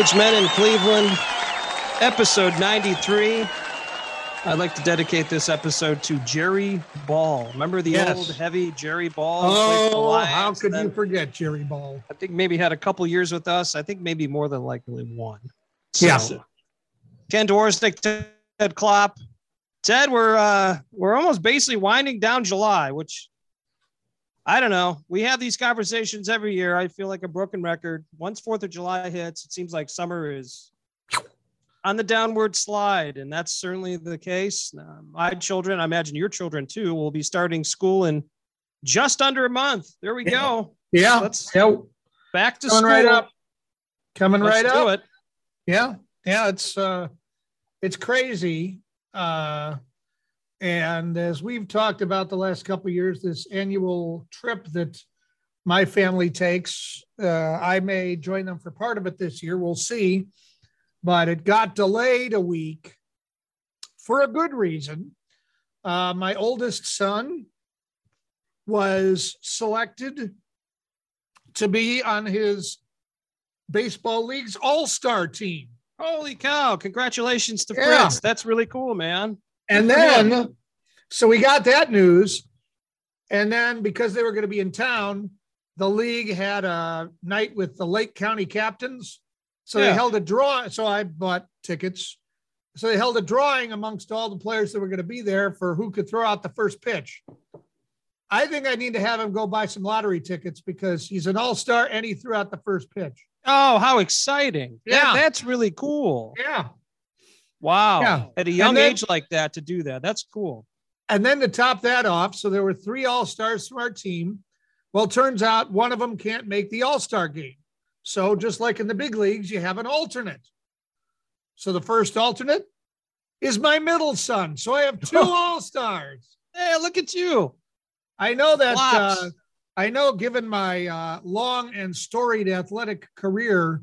Two middle aged men in Cleveland, episode 93. I'd like to dedicate this episode to Jerry Ball. Remember the Yes. old heavy Jerry Ball? who played for the Oh, Lions how could you forget Jerry Ball? I think maybe had a couple years with us. I think maybe more than likely one. Yeah. Ken Dorsnick, Ted Klopp. Ted, we're uh we're almost basically winding down July, which I don't know. We have these conversations every year. I feel like a broken record. Once Fourth of July hits, it seems like summer is on the downward slide, and that's certainly the case. Uh, my children, I imagine your children too, will be starting school in just under a month. There we go. Yeah, Let's- yeah, Back to coming school. right up, coming Let's right do up. it. Yeah, yeah, it's uh, it's crazy. Uh, and as we've talked about the last couple of years, this annual trip that my family takes, uh, I may join them for part of it this year. We'll see, but it got delayed a week for a good reason. Uh, my oldest son was selected to be on his baseball league's all-star team. Holy cow! Congratulations to Yeah. Fritz. That's really cool, man. And then, so we got that news. And then because they were going to be in town, the league had a night with the Lake County captains. So Yeah. they held a draw. So I bought tickets. So they held a drawing amongst all the players that were going to be there for who could throw out the first pitch. I think I need to have him go buy some lottery tickets because he's an all star and he threw out the first pitch. Oh, how exciting! That- Yeah. that's really cool. Yeah. Wow, Yeah. at a young then- age like that to do that, that's cool. And then to top that off, so there were three All Stars from our team. Well, turns out one of them can't make the All Star game. So just like in the big leagues, you have an alternate. So the first alternate is my middle son. So I have two All Stars. Hey, look at you! I know that. Uh, I know, given my uh, long and storied athletic career,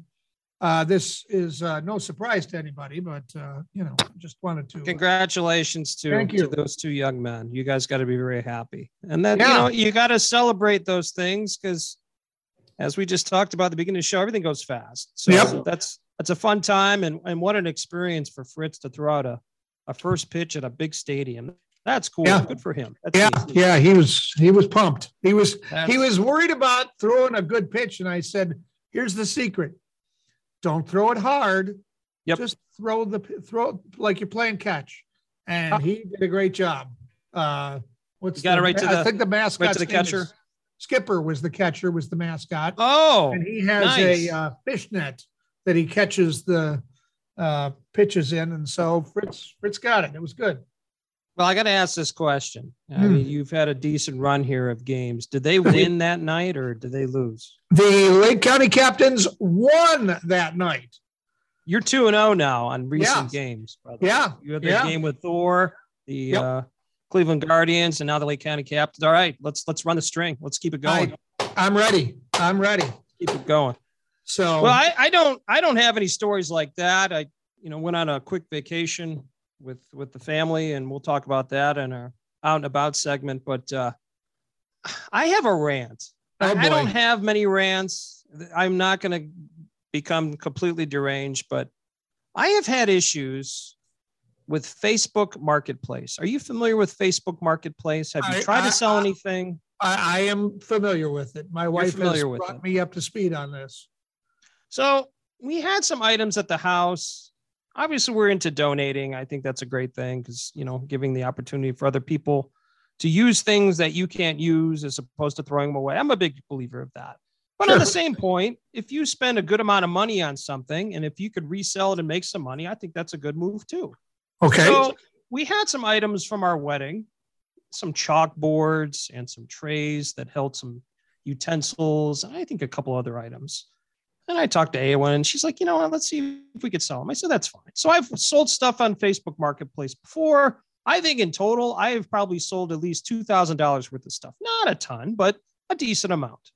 uh, this is uh, no surprise to anybody. But uh, you know, just wanted to. uh, Congratulations to, to those two young men. You guys got to be very happy, and then you know you got to celebrate those things because, as we just talked about at the beginning of the show, everything goes fast. So Yep. that's that's a fun time, and and what an experience for Fritz to throw out a, a first pitch at a big stadium. That's cool. Yeah. Good for him. That's Yeah, neat. yeah, he was he was pumped. He was he was worried about throwing a good pitch, and I said, "Here's the secret: don't throw it hard. Yep. Just throw the throw like you're playing catch." And Ah. he did a great job. Uh, what's got it right to I the- think the mascot. the catcher? Skipper was the catcher. Was the mascot, Oh, and he has nice. a uh, fish net that he catches the uh, pitches in, and so Fritz Fritz got it. It was good. Well, I got to ask this question. I Hmm. mean, you've had a decent run here of games. Did they win that night or did they lose? The Lake County Captains won that night. You're two and zero now on recent Yeah. games. Way. Yeah, you had the yeah. game with Thor, the Yep. uh, Cleveland Guardians, and now the Lake County Captains. All right, let's let's run the string. Let's keep it going. I'm ready. I'm ready. keep it going. So Well, I, I don't I don't have any stories like that. I you know went on a quick vacation with with the family, and we'll talk about that in our out and about segment. But uh, I have a rant. Oh, I, I don't have many rants. I'm not going to become completely deranged, but I have had issues with Facebook Marketplace. Are you familiar with Facebook Marketplace? Have you tried I- to sell anything? I, I am familiar with it. My wife has brought it. me up to speed on this. So we had some items at the house. Obviously, we're into donating. I think that's a great thing because you know, giving the opportunity for other people to use things that you can't use as opposed to throwing them away. I'm a big believer of that. But on the same point, if you spend a good amount of money on something and if you could resell it and make some money, I think that's a good move too. Okay. So we had some items from our wedding, some chalkboards and some trays that held some utensils, and I think a couple other items. And I talked to Awen, and she's like, you know what, let's see if we could sell them. I said, that's fine. So I've sold stuff on Facebook Marketplace before. I think in total, I have probably sold at least $2,000 worth of stuff. Not a ton, but a decent amount.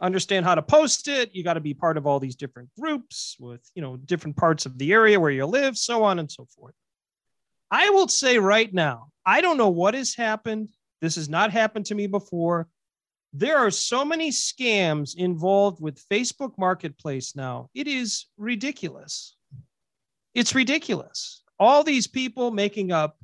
Understand how to post it. You got to be part of all these different groups with, you know, different parts of the area where you live, so on and so forth. I will say right now, I don't know what has happened. This has not happened to me before. There are so many scams involved with Facebook Marketplace now. It is ridiculous. It's ridiculous. All these people making up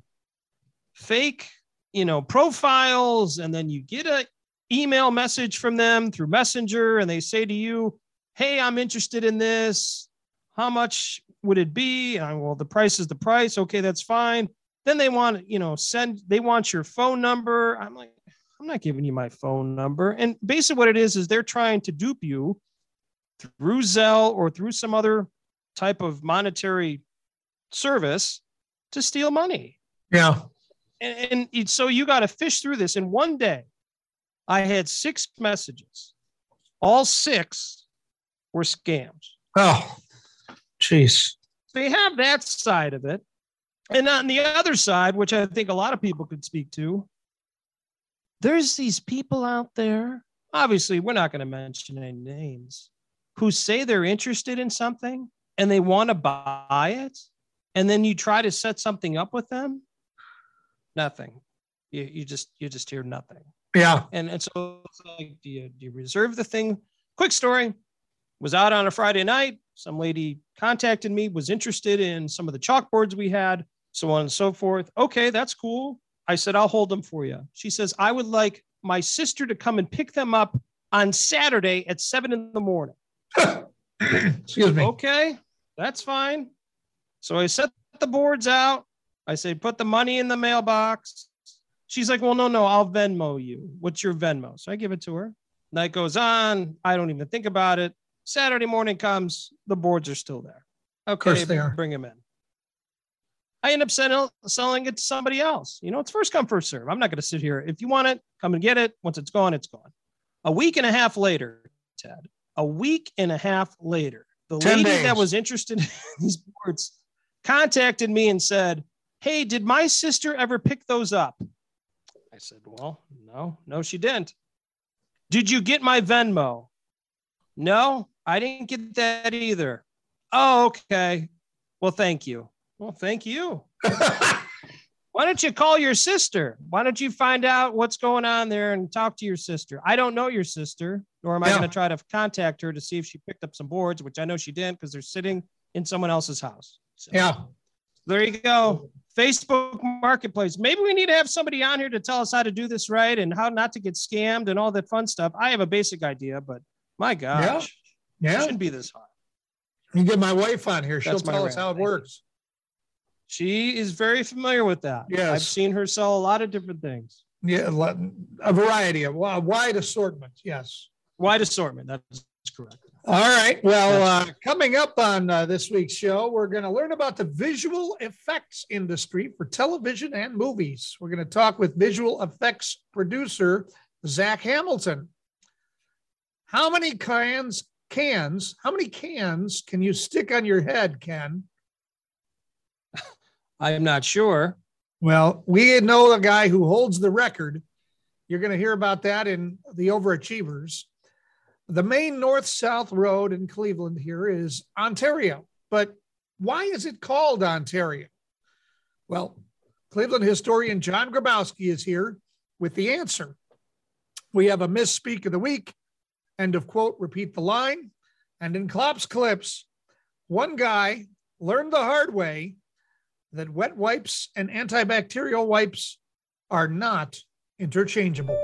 fake, you know, profiles, and then you get a email message from them through Messenger, and they say to you, "Hey, I'm interested in this. How much would it be?" And, I, well, the price is the price. Okay, that's fine. Then they want, you know, send. They want your phone number. I'm like, I'm not giving you my phone number. And basically, what it is is they're trying to dupe you through Zelle or through some other type of monetary service to steal money. Yeah. And, and so you got to fish through this. In one day, I had six messages. All six were scams. Oh, jeez. They have that side of it. And on the other side, which I think a lot of people could speak to, there's these people out there. Obviously, we're not going to mention any names who say they're interested in something and they want to buy it. And then you try to set something up with them. Nothing. You, you just you just hear nothing. Yeah. And and so it's like, do you do you reserve the thing? Quick story. Was out on a Friday night. Some lady contacted me, was interested in some of the chalkboards we had, so on and so forth. Okay, that's cool. I said, I'll hold them for you. She says, I would like my sister to come and pick them up on Saturday at seven in the morning. Excuse me. Okay, that's fine. So I set the boards out. I say, put the money in the mailbox. She's like, well, no, no, I'll Venmo you. What's your Venmo? So I give it to her. Night goes on. I don't even think about it. Saturday morning comes. The boards are still there. Okay, they are. bring them in. I end up sell, selling it to somebody else. You know, it's first come, first serve. I'm not going to sit here. If you want it, come and get it. Once it's gone, it's gone. A week and a half later, Ted, a week and a half later, the lady days. that was interested in these boards contacted me and said, Hey, did my sister ever pick those up? I said, Well, no, no, she didn't. Did you get my Venmo? No, I didn't get that either. Oh, okay. Well, thank you. Well, thank you. Why don't you call your sister? Why don't you find out what's going on there and talk to your sister? I don't know your sister, nor am I Yeah. going to try to contact her to see if she picked up some boards, which I know she didn't because they're sitting in someone else's house. So yeah. there you go. Facebook Marketplace. Maybe we need to have somebody on here to tell us how to do this right and how not to get scammed and all that fun stuff. I have a basic idea, but my gosh, it Yeah. shouldn't be this hard. You get my wife on here. She'll That's my tell us how it works. She is very familiar with that. Yes. I've seen her sell a lot of different things. Yeah. A variety of a wide assortment. Yes. Wide assortment. That's correct. All right. Well, uh, coming up on uh, this week's show, we're going to learn about the visual effects industry for television and movies. We're going to talk with visual effects producer Zach Hamilton. How many cans, cans, how many cans can you stick on your head, Ken? I am not sure. Well, we know a guy who holds the record. You're going to hear about that in the Overachievers. The main north south road in Cleveland here is Ontario. But why is it called Ontario? Well, Cleveland historian John Grabowski is here with the answer. We have a misspeak of the week, end of quote, repeat the line. And in Klopp's clips, one guy learned the hard way that wet wipes and antibacterial wipes are not interchangeable.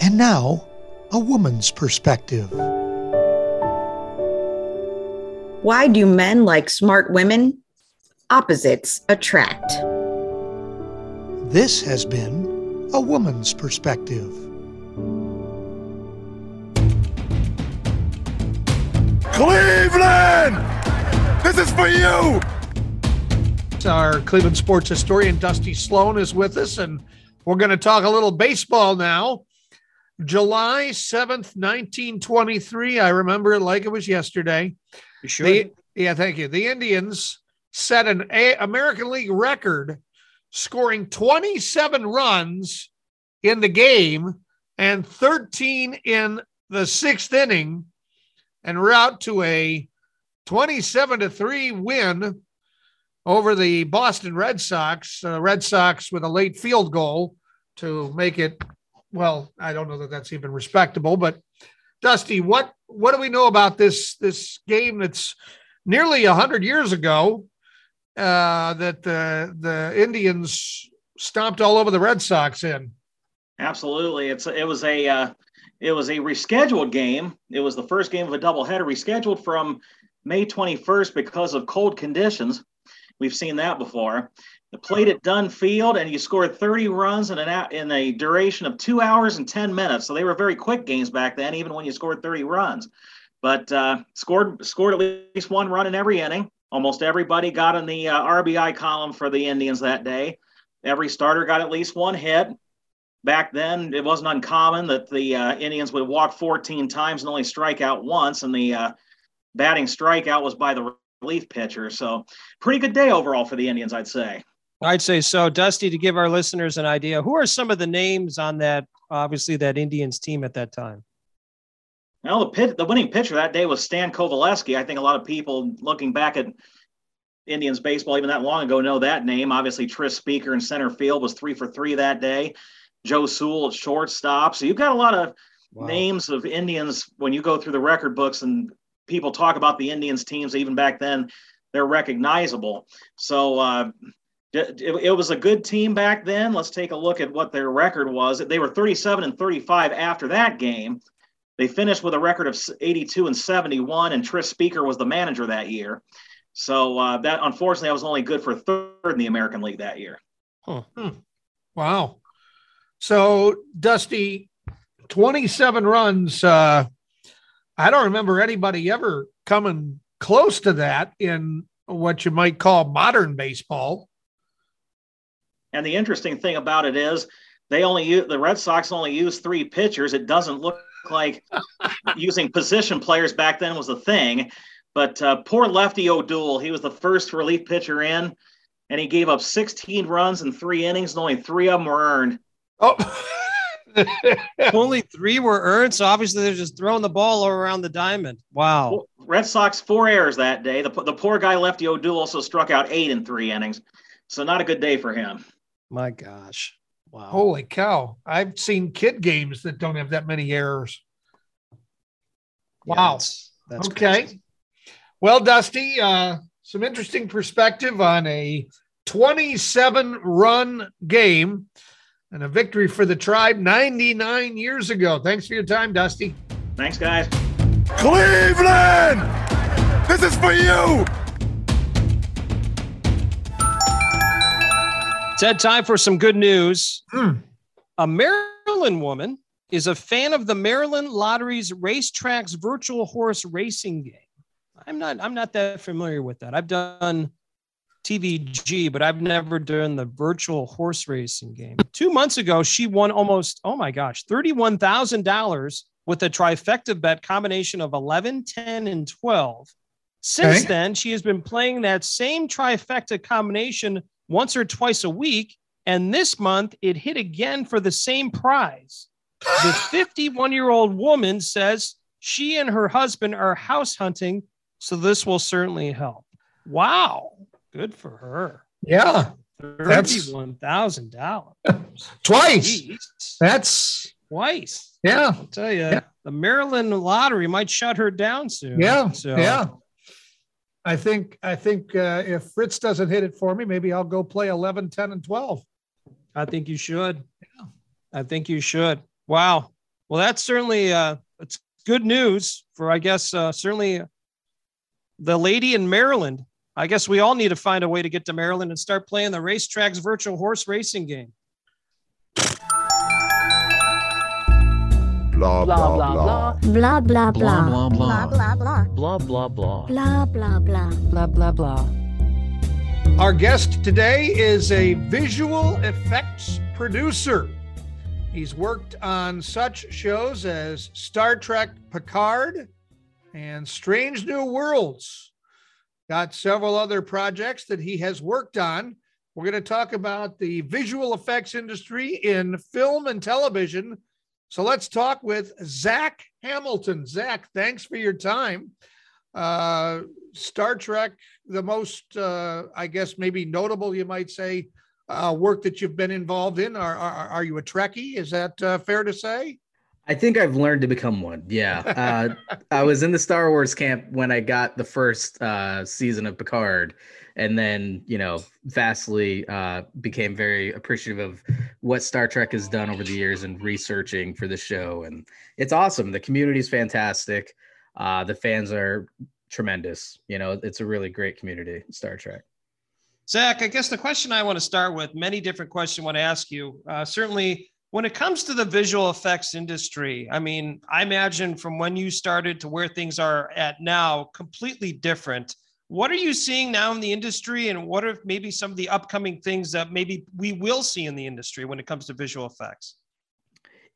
And now, a woman's perspective. Why do men like smart women? Opposites attract. This has been a woman's perspective. Cleveland! This is for you! Our Cleveland sports historian Dusty Sloan is with us, and we're going to talk a little baseball now. July 7th, 1923. I remember it like it was yesterday. You sure? The, yeah, thank you. The Indians set an A- American League record, scoring 27 runs in the game and 13 in the sixth inning, and we're out to a 27 to 3 win over the Boston Red Sox. Uh, Red Sox with a late field goal to make it. Well, I don't know that that's even respectable, but Dusty, what what do we know about this this game that's nearly hundred years ago uh, that the the Indians stomped all over the Red Sox in? Absolutely, it's it was a uh, it was a rescheduled game. It was the first game of a doubleheader, rescheduled from May 21st because of cold conditions. We've seen that before. They played at Dunn Field, and you scored 30 runs in an in a duration of two hours and 10 minutes. So they were very quick games back then, even when you scored 30 runs. But uh, scored scored at least one run in every inning. Almost everybody got in the uh, RBI column for the Indians that day. Every starter got at least one hit. Back then, it wasn't uncommon that the uh, Indians would walk 14 times and only strike out once, and the uh, batting strikeout was by the relief pitcher. So, pretty good day overall for the Indians, I'd say. I'd say so. Dusty, to give our listeners an idea, who are some of the names on that, obviously, that Indians team at that time? Well, the pit, the winning pitcher that day was Stan Coveleski. I think a lot of people looking back at Indians baseball even that long ago know that name. Obviously, Tris Speaker in center field was three for three that day. Joe Sewell at shortstop. So you've got a lot of wow. names of Indians when you go through the record books and people talk about the Indians teams even back then. They're recognizable. So uh, it, it, was a good team back then. Let's take a look at what their record was. They were 37 and 35 after that game. They finished with a record of 82 and 71, and Tris Speaker was the manager that year. So uh, that unfortunately, I was only good for third in the American League that year. Huh. Hmm. Wow. So Dusty, 27 runs. Uh, I don't remember anybody ever coming close to that in what you might call modern baseball. And the interesting thing about it is they only use the Red Sox only use three pitchers. It doesn't look like using position players back then was a thing. But uh, poor lefty O'Doul, he was the first relief pitcher in, and he gave up 16 runs in three innings, and only three of them were earned. Oh, only three were earned. So obviously they're just throwing the ball around the diamond. Wow. Red Sox four errors that day. The, the poor guy lefty O'Doul also struck out eight in three innings. So not a good day for him. My gosh. Wow. Holy cow. I've seen kid games that don't have that many errors. Wow. Yeah, that's, that's okay. Crazy. Well, Dusty, uh, some interesting perspective on a 27 run game and a victory for the tribe 99 years ago. Thanks for your time, Dusty. Thanks, guys. Cleveland! This is for you! Ted, time for some good news. Mm. A Maryland woman is a fan of the Maryland Lottery's racetracks virtual horse racing game. I'm not I'm not that familiar with that. I've done TVG, but I've never done the virtual horse racing game. Two months ago, she won almost, oh my gosh, $31,000 with a trifecta bet combination of 11, 10, and 12. Since okay. then, she has been playing that same trifecta combination once or twice a week. And this month it hit again for the same prize. The 51 year old woman says she and her husband are house hunting, so this will certainly help. Wow. Good for her. Yeah. $31,000. Twice. Jeez. That's twice. Yeah. I'll tell you, yeah. the Maryland lottery might shut her down soon. Yeah. So. Yeah. I think I think uh, if Fritz doesn't hit it for me, maybe I'll go play 11, 10, and 12. I think you should. Yeah. I think you should. Wow. Well, that's certainly uh, it's good news for I guess uh, certainly the lady in Maryland. I guess we all need to find a way to get to Maryland and start playing the racetracks virtual horse racing game. blah blah blah blah blah. blah. Blah blah blah. Blah blah blah. Blah blah blah. Blah blah blah. Blah Our guest today is a visual effects producer. He's worked on such shows as Star Trek Picard and Strange New Worlds. Got several other projects that he has worked on. We're going to talk about the visual effects industry in film and television so let's talk with Zach Hamilton. Zach, thanks for your time. Uh, Star Trek, the most, uh, I guess, maybe notable, you might say, uh, work that you've been involved in? Are, are, are you a Trekkie? Is that uh, fair to say? I think I've learned to become one. Yeah. Uh, I was in the Star Wars camp when I got the first uh, season of Picard, and then, you know, vastly uh, became very appreciative of what Star Trek has done over the years and researching for the show. And it's awesome. The community is fantastic. Uh, the fans are tremendous. You know, it's a really great community, Star Trek. Zach, I guess the question I want to start with, many different questions I want to ask you. Uh, certainly, when it comes to the visual effects industry, I mean, I imagine from when you started to where things are at now, completely different. What are you seeing now in the industry, and what are maybe some of the upcoming things that maybe we will see in the industry when it comes to visual effects?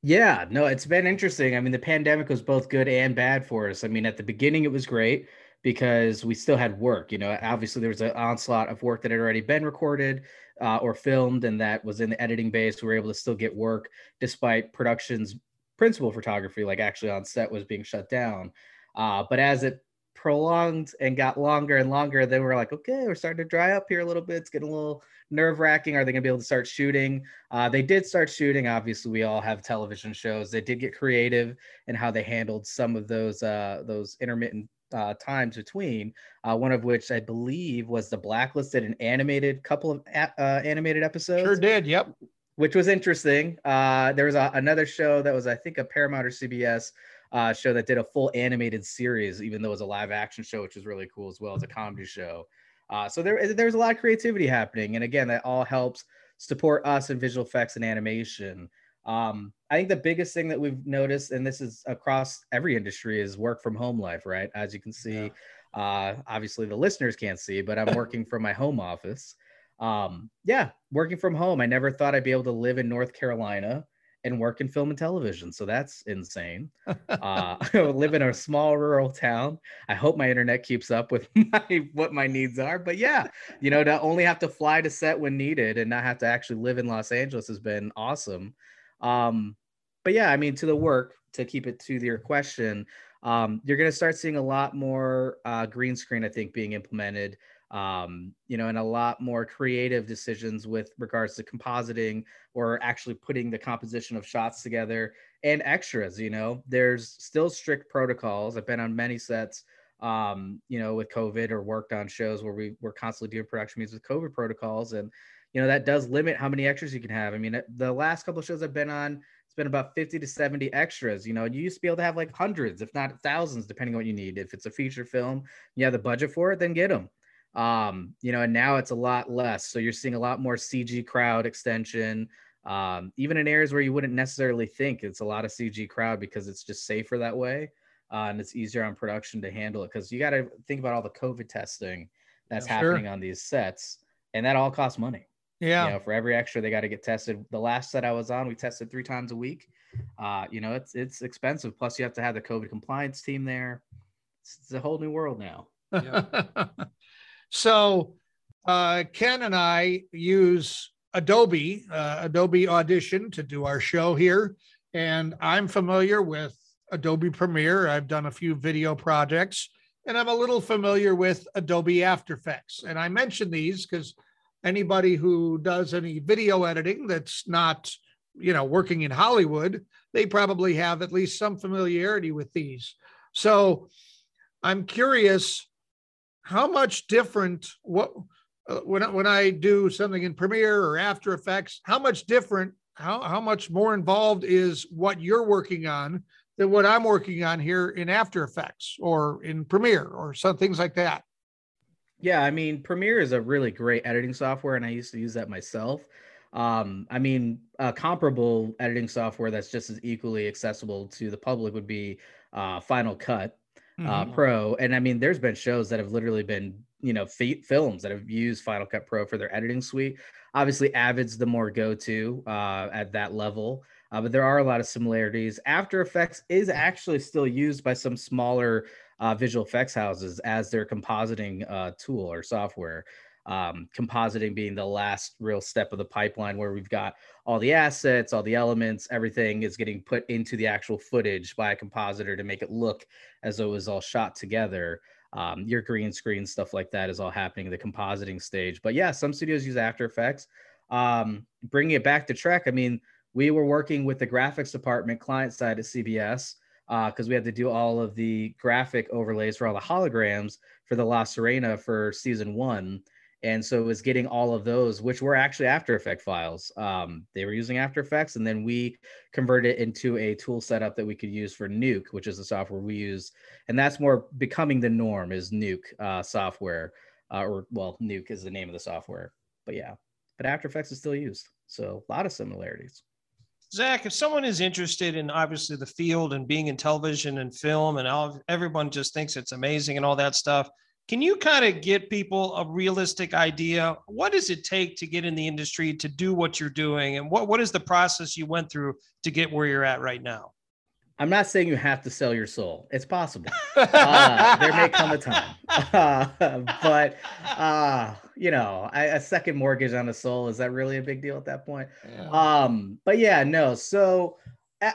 Yeah, no, it's been interesting. I mean, the pandemic was both good and bad for us. I mean, at the beginning, it was great because we still had work. You know, obviously there was an onslaught of work that had already been recorded uh, or filmed, and that was in the editing base. We were able to still get work despite production's principal photography, like actually on set, was being shut down. Uh, but as it prolonged and got longer and longer, then we're like, okay, we're starting to dry up here a little bit. It's getting a little nerve wracking. Are they going to be able to start shooting? Uh, they did start shooting. Obviously, we all have television shows. They did get creative in how they handled some of those uh, those intermittent uh, times between. Uh, one of which I believe was the Blacklisted, an animated couple of a- uh, animated episodes. Sure did. Yep. Which was interesting. Uh, there was a, another show that was, I think, a Paramount or CBS uh, show that did a full animated series, even though it was a live action show, which was really cool as well as a comedy show. Uh, so there, there's a lot of creativity happening, and again, that all helps support us in visual effects and animation. Um, I think the biggest thing that we've noticed, and this is across every industry, is work from home life, right? As you can see, yeah. uh, obviously the listeners can't see, but I'm working from my home office. Um, yeah, working from home. I never thought I'd be able to live in North Carolina and work in film and television. So that's insane. uh, live in a small rural town. I hope my internet keeps up with my what my needs are. But yeah, you know, to only have to fly to set when needed and not have to actually live in Los Angeles has been awesome. Um, but yeah, I mean, to the work to keep it to your question, um, you're going to start seeing a lot more uh, green screen, I think, being implemented. Um, you know, and a lot more creative decisions with regards to compositing or actually putting the composition of shots together and extras. You know, there's still strict protocols. I've been on many sets, um, you know, with COVID or worked on shows where we were constantly doing production meetings with COVID protocols, and you know, that does limit how many extras you can have. I mean, the last couple of shows I've been on, it's been about 50 to 70 extras. You know, you used to be able to have like hundreds, if not thousands, depending on what you need. If it's a feature film, you have the budget for it, then get them. Um, you know, and now it's a lot less. So you're seeing a lot more CG crowd extension. Um, even in areas where you wouldn't necessarily think it's a lot of CG crowd because it's just safer that way. Uh, and it's easier on production to handle it because you got to think about all the COVID testing that's yeah, happening sure. on these sets, and that all costs money. Yeah. You know, for every extra, they got to get tested. The last set I was on, we tested three times a week. Uh, you know, it's it's expensive. Plus, you have to have the COVID compliance team there. It's, it's a whole new world now. Yeah. so, uh, Ken and I use Adobe, uh, Adobe Audition to do our show here, and I'm familiar with Adobe Premiere. I've done a few video projects, and I'm a little familiar with Adobe After Effects. And I mention these because anybody who does any video editing that's not you know working in hollywood they probably have at least some familiarity with these. So i'm curious how much different what uh, when, when i do something in premiere or after effects how much different how, how much more involved is what you're working on than what i'm working on here in after effects or in premiere or some things like that yeah, I mean, Premiere is a really great editing software, and I used to use that myself. Um, I mean, a comparable editing software that's just as equally accessible to the public would be uh, Final Cut uh, mm-hmm. uh, Pro. And I mean, there's been shows that have literally been, you know, f- films that have used Final Cut Pro for their editing suite. Obviously, Avid's the more go to uh, at that level. Uh, but there are a lot of similarities. After Effects is actually still used by some smaller uh, visual effects houses as their compositing uh, tool or software. Um, compositing being the last real step of the pipeline where we've got all the assets, all the elements, everything is getting put into the actual footage by a compositor to make it look as though it was all shot together. Um, your green screen stuff like that is all happening in the compositing stage. But yeah, some studios use After Effects. Um, bringing it back to Trek, I mean, we were working with the graphics department client side at CBS because uh, we had to do all of the graphic overlays for all the holograms for the La Sirena for season one. And so it was getting all of those, which were actually After Effect files. Um, they were using After Effects, and then we converted it into a tool setup that we could use for Nuke, which is the software we use, and that's more becoming the norm is Nuke uh, software, uh, or well, Nuke is the name of the software. But yeah, but After Effects is still used, so a lot of similarities. Zach, if someone is interested in obviously the field and being in television and film, and all, everyone just thinks it's amazing and all that stuff, can you kind of get people a realistic idea? What does it take to get in the industry to do what you're doing, and what what is the process you went through to get where you're at right now? I'm not saying you have to sell your soul. It's possible. Uh, there may come a time, uh, but uh, you know, I, a second mortgage on a soul is that really a big deal at that point? Yeah. Um, but yeah, no. So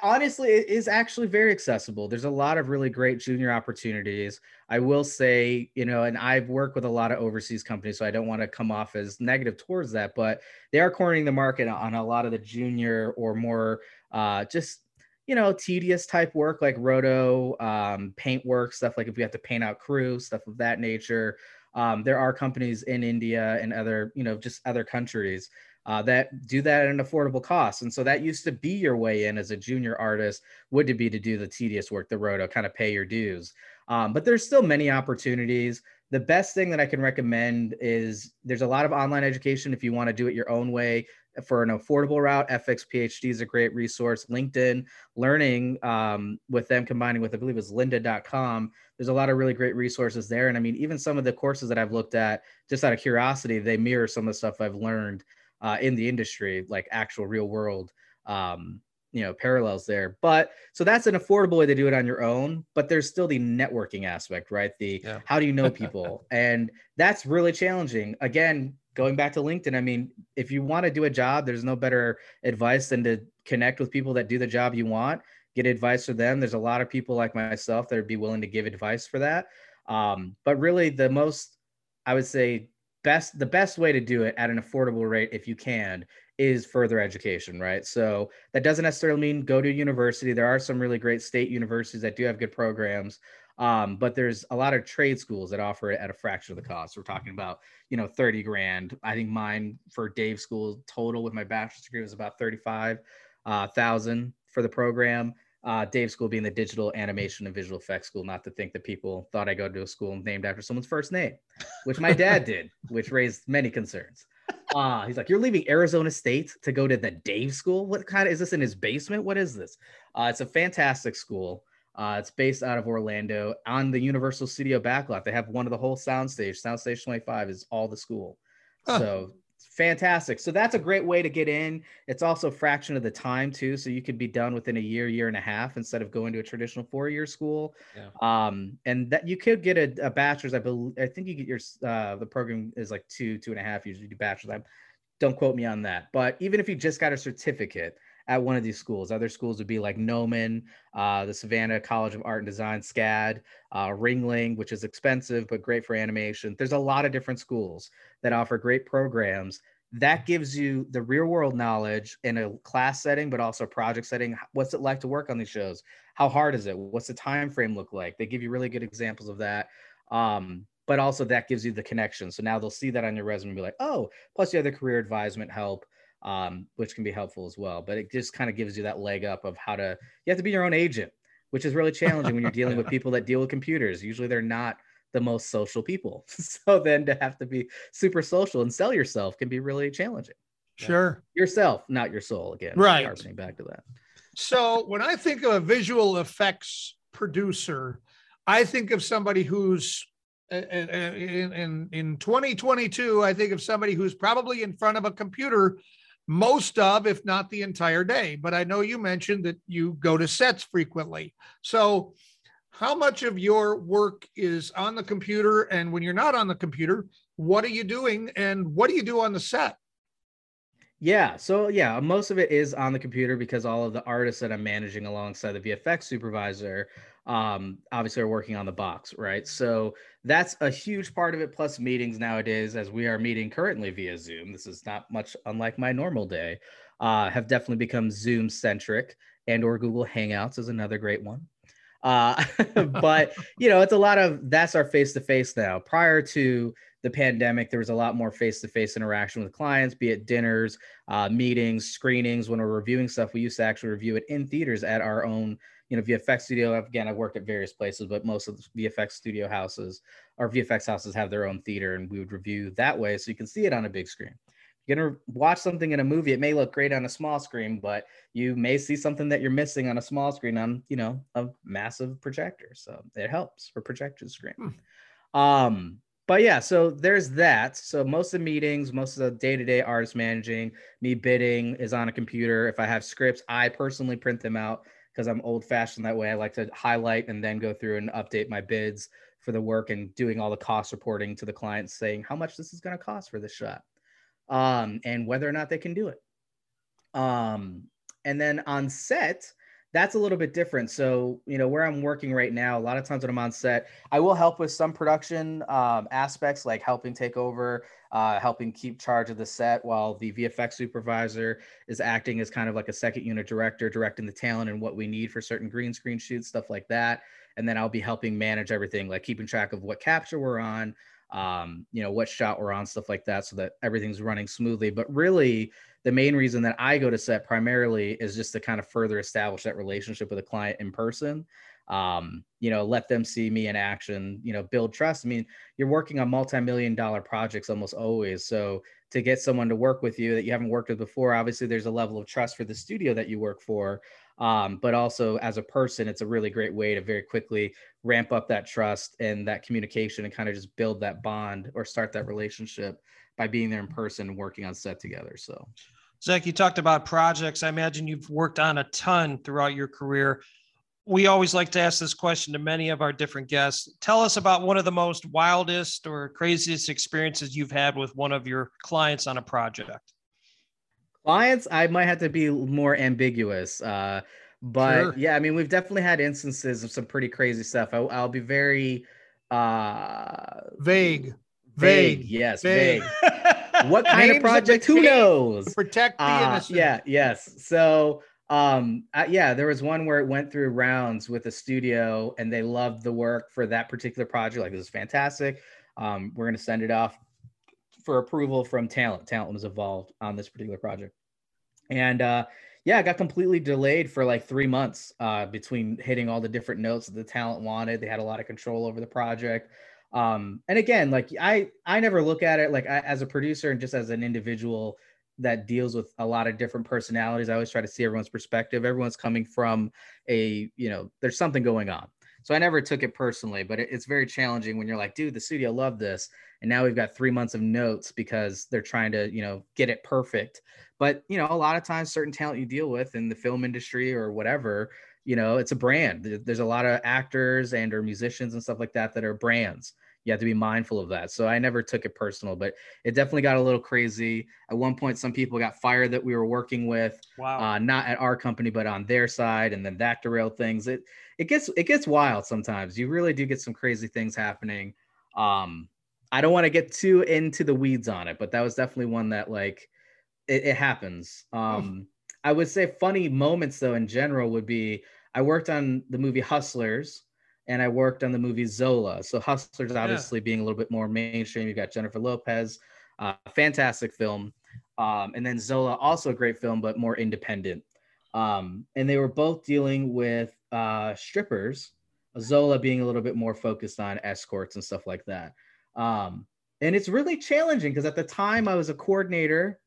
honestly, it is actually very accessible. There's a lot of really great junior opportunities. I will say, you know, and I've worked with a lot of overseas companies, so I don't want to come off as negative towards that, but they are cornering the market on a lot of the junior or more uh, just you know, tedious type work like roto, um, paint work, stuff like if we have to paint out crew, stuff of that nature. Um, there are companies in India and other, you know, just other countries uh, that do that at an affordable cost. And so that used to be your way in as a junior artist, would to be to do the tedious work, the roto, kind of pay your dues. Um, but there's still many opportunities. The best thing that I can recommend is there's a lot of online education if you want to do it your own way for an affordable route, FX PhD is a great resource. LinkedIn Learning um, with them combining with, I believe it's lynda.com. There's a lot of really great resources there. And I mean, even some of the courses that I've looked at, just out of curiosity, they mirror some of the stuff I've learned uh, in the industry, like actual real world, um, you know, parallels there. But so that's an affordable way to do it on your own. But there's still the networking aspect, right? The yeah. how do you know people? and that's really challenging. Again, going back to LinkedIn, I mean, if you want to do a job, there's no better advice than to connect with people that do the job you want, get advice from them. There's a lot of people like myself that would be willing to give advice for that. Um, but really, the most, I would say, best the best way to do it at an affordable rate, if you can, is further education, right? So that doesn't necessarily mean go to university. There are some really great state universities that do have good programs. Um, but there's a lot of trade schools that offer it at a fraction of the cost. We're talking about, you know, 30 grand. I think mine for Dave school total with my bachelor's degree was about 35 uh, thousand for the program. Uh, Dave School being the digital animation and visual effects school, not to think that people thought I go to a school named after someone's first name, which my dad did, which raised many concerns. Uh, he's like, You're leaving Arizona State to go to the Dave School? What kind of is this in his basement? What is this? Uh, it's a fantastic school. Uh, it's based out of Orlando on the Universal Studio backlot. They have one of the whole soundstage. Soundstage 25 is all the school. Huh. So fantastic. So that's a great way to get in. It's also a fraction of the time too. So you could be done within a year, year and a half instead of going to a traditional four-year school. Yeah. Um, and that you could get a, a bachelor's. I believe I think you get your uh, the program is like two, two and a half usually do bachelor's. I, don't quote me on that. But even if you just got a certificate, at one of these schools. Other schools would be like Gnomon, uh, the Savannah College of Art and Design, SCAD, uh, Ringling, which is expensive but great for animation. There's a lot of different schools that offer great programs. That gives you the real world knowledge in a class setting, but also project setting. What's it like to work on these shows? How hard is it? What's the time frame look like? They give you really good examples of that. Um, but also that gives you the connection. So now they'll see that on your resume and be like, oh, plus you have the career advisement help um, which can be helpful as well. But it just kind of gives you that leg up of how to, you have to be your own agent, which is really challenging when you're dealing with people that deal with computers. Usually they're not the most social people. so then to have to be super social and sell yourself can be really challenging. Sure. Yourself, not your soul again. Right. Harkening back to that. So when I think of a visual effects producer, I think of somebody who's in, in, in 2022, I think of somebody who's probably in front of a computer most of, if not the entire day. But I know you mentioned that you go to sets frequently. So, how much of your work is on the computer? And when you're not on the computer, what are you doing? And what do you do on the set? Yeah, so yeah, most of it is on the computer because all of the artists that I'm managing alongside the VFX supervisor um, obviously are working on the box, right? So that's a huge part of it. Plus meetings nowadays, as we are meeting currently via Zoom. This is not much unlike my normal day. Uh, have definitely become Zoom centric, and or Google Hangouts is another great one. Uh, but you know, it's a lot of that's our face to face now. Prior to the pandemic, there was a lot more face to face interaction with clients, be it dinners, uh, meetings, screenings. When we're reviewing stuff, we used to actually review it in theaters at our own you know VFX studio. Again, I've worked at various places, but most of the VFX studio houses or VFX houses have their own theater, and we would review that way so you can see it on a big screen. You're gonna watch something in a movie, it may look great on a small screen, but you may see something that you're missing on a small screen on you know a massive projector. So it helps for projector screen. Hmm. Um, but yeah, so there's that. So most of the meetings, most of the day-to-day artist managing, me bidding is on a computer. If I have scripts, I personally print them out because I'm old fashioned that way. I like to highlight and then go through and update my bids for the work and doing all the cost reporting to the clients saying how much this is going to cost for this shot um, and whether or not they can do it. Um, and then on set, that's a little bit different. So, you know, where I'm working right now, a lot of times when I'm on set, I will help with some production um, aspects, like helping take over, uh, helping keep charge of the set, while the VFX supervisor is acting as kind of like a second unit director, directing the talent and what we need for certain green screen shoots, stuff like that. And then I'll be helping manage everything, like keeping track of what capture we're on, um, you know, what shot we're on, stuff like that, so that everything's running smoothly. But really, the main reason that I go to set primarily is just to kind of further establish that relationship with a client in person. Um, you know, let them see me in action, you know, build trust. I mean, you're working on multi-million dollar projects almost always. So to get someone to work with you that you haven't worked with before, obviously there's a level of trust for the studio that you work for. Um, but also as a person, it's a really great way to very quickly ramp up that trust and that communication and kind of just build that bond or start that relationship by being there in person and working on set together. So, Zach, you talked about projects. I imagine you've worked on a ton throughout your career. We always like to ask this question to many of our different guests. Tell us about one of the most wildest or craziest experiences you've had with one of your clients on a project. Clients, I might have to be more ambiguous. Uh, but sure. yeah, I mean, we've definitely had instances of some pretty crazy stuff. I, will be very uh, vague. Vague, vague yes, vague. vague. what kind Names of project? Who knows? protect the uh, innocent. Yeah, yes. So, um, yeah, there was one where it went through rounds with a studio, and they loved the work for that particular project. Like, this is fantastic. Um, we're gonna send it off for approval from talent. Talent was involved on this particular project, and uh, yeah, it got completely delayed for like three months uh, between hitting all the different notes that the talent wanted. They had a lot of control over the project. Um, and again, like I, I never look at it like I, as a producer and just as an individual that deals with a lot of different personalities. I always try to see everyone's perspective. Everyone's coming from a, you know, there's something going on. So I never took it personally, but it, it's very challenging when you're like, dude, the studio loved this. And now we've got three months of notes because they're trying to, you know, get it perfect. But, you know, a lot of times certain talent you deal with in the film industry or whatever, you know, it's a brand. There's a lot of actors and or musicians and stuff like that that are brands. You have to be mindful of that. So I never took it personal, but it definitely got a little crazy. At one point, some people got fired that we were working with. Wow. Uh, not at our company, but on their side, and then that derailed things. It it gets it gets wild sometimes. You really do get some crazy things happening. Um, I don't want to get too into the weeds on it, but that was definitely one that like it, it happens. Um, I would say funny moments though in general would be I worked on the movie Hustlers and I worked on the movie Zola. So Hustlers obviously yeah. being a little bit more mainstream. You've got Jennifer Lopez, uh, fantastic film, um, and then Zola also a great film but more independent. Um, and they were both dealing with uh, strippers, Zola being a little bit more focused on escorts and stuff like that. Um, and it's really challenging because at the time I was a coordinator.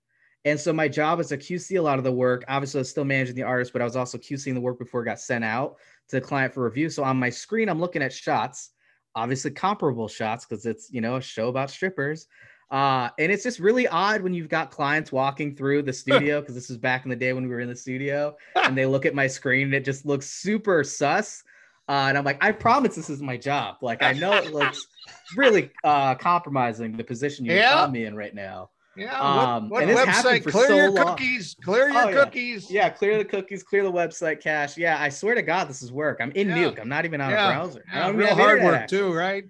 And so my job is to QC a lot of the work. Obviously, I was still managing the artist, but I was also QCing the work before it got sent out to the client for review. So on my screen, I'm looking at shots, obviously comparable shots because it's you know a show about strippers. Uh, and it's just really odd when you've got clients walking through the studio because this is back in the day when we were in the studio and they look at my screen and it just looks super sus. Uh, and I'm like, I promise this is my job. Like, I know it looks really uh, compromising the position you yeah. found me in right now. Yeah. Um, what what and this happened website? Clear so your long. cookies. Clear your Oh, cookies. Yeah, clear the cookies, clear the website cache. Yeah, I swear to God, this is work. I'm in Yeah. Nuke. I'm not even on Yeah. a browser. I Yeah, don't real hard work access. too, right?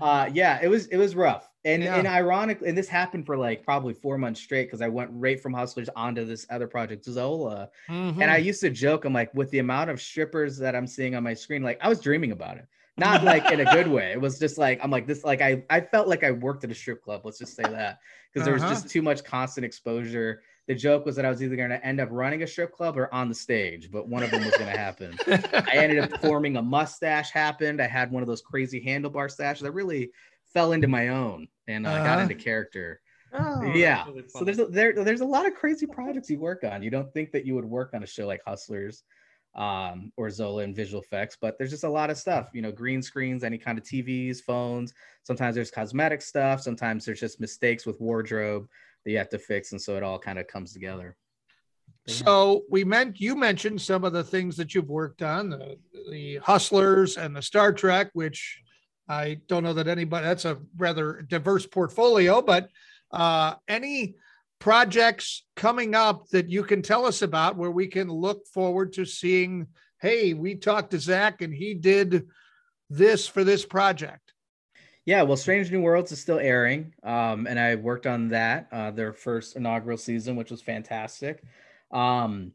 Uh, yeah, it was it was rough, and Yeah. and ironically, and this happened for like probably four months straight because I went right from Hustlers onto this other project, Zola. Mhm. And I used to joke, I'm like, with the amount of strippers that I'm seeing on my screen, like I was dreaming about it. Not like in a good way. It was just like I'm like this, like I I felt like I worked at a strip club. Let's just say that because there was Uh-huh. just too much constant exposure. The joke was that I was either going to end up running a strip club or on the stage, but one of them was going to happen. I ended up forming a mustache. Happened. I had one of those crazy handlebar stashes. I really fell into my own and uh, got Uh-huh. into character. Oh, yeah. really So there's a, there there's a lot of crazy projects you work on. You don't think that you would work on a show like Hustlers um, or Zola and visual effects, but there's just a lot of stuff. You know, green screens, any kind of TVs, phones. Sometimes there's cosmetic stuff. Sometimes there's just mistakes with wardrobe that you have to fix, and so it all kind of comes together. So we meant you mentioned some of the things that you've worked on, the, the Hustlers and the Star Trek, which I don't know that anybody that's a rather diverse portfolio, but uh, any projects coming up that you can tell us about where we can look forward to seeing, hey, we talked to Zach and he did this for this project. Yeah, well, Strange New Worlds is still airing, um, and I worked on that, uh, their first inaugural season, which was fantastic. Um,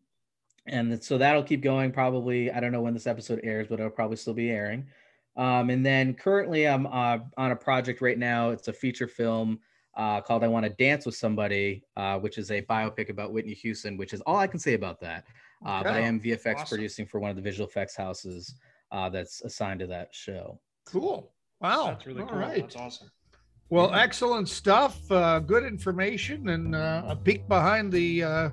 and so that'll keep going. Probably, I don't know when this episode airs, but it'll probably still be airing. Um, and then currently, I'm uh, on a project right now. It's a feature film uh, called "I Want to Dance with Somebody," uh, which is a biopic about Whitney Houston. Which is all I can say about that. Uh, But I am VFX Awesome. producing for one of the visual effects houses uh, that's assigned to that show. Cool. Wow. That's really All cool. right. That's awesome. Well, excellent stuff. Uh, good information and uh, a peek behind the uh,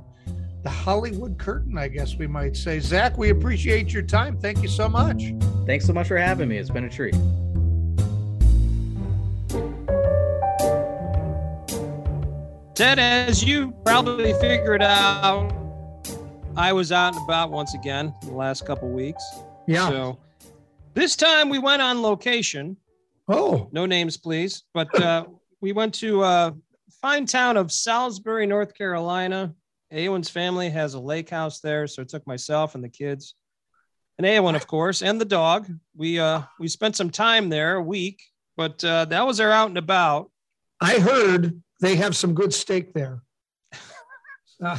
the Hollywood curtain, I guess we might say. Zach, we appreciate your time. Thank you so much. Thanks so much for having me. It's been a treat. Ted, as you probably figured out, I was out and about once again in the last couple weeks. Yeah. So this time we went on location. Oh, No names, please. But uh, we went to uh, fine town of Salisbury, North Carolina. Aowen's family has a lake house there, so it took myself and the kids, and Aowen, of course, and the dog. We uh, we spent some time there, a week. But uh, that was our out and about. I heard they have some good steak there. Uh,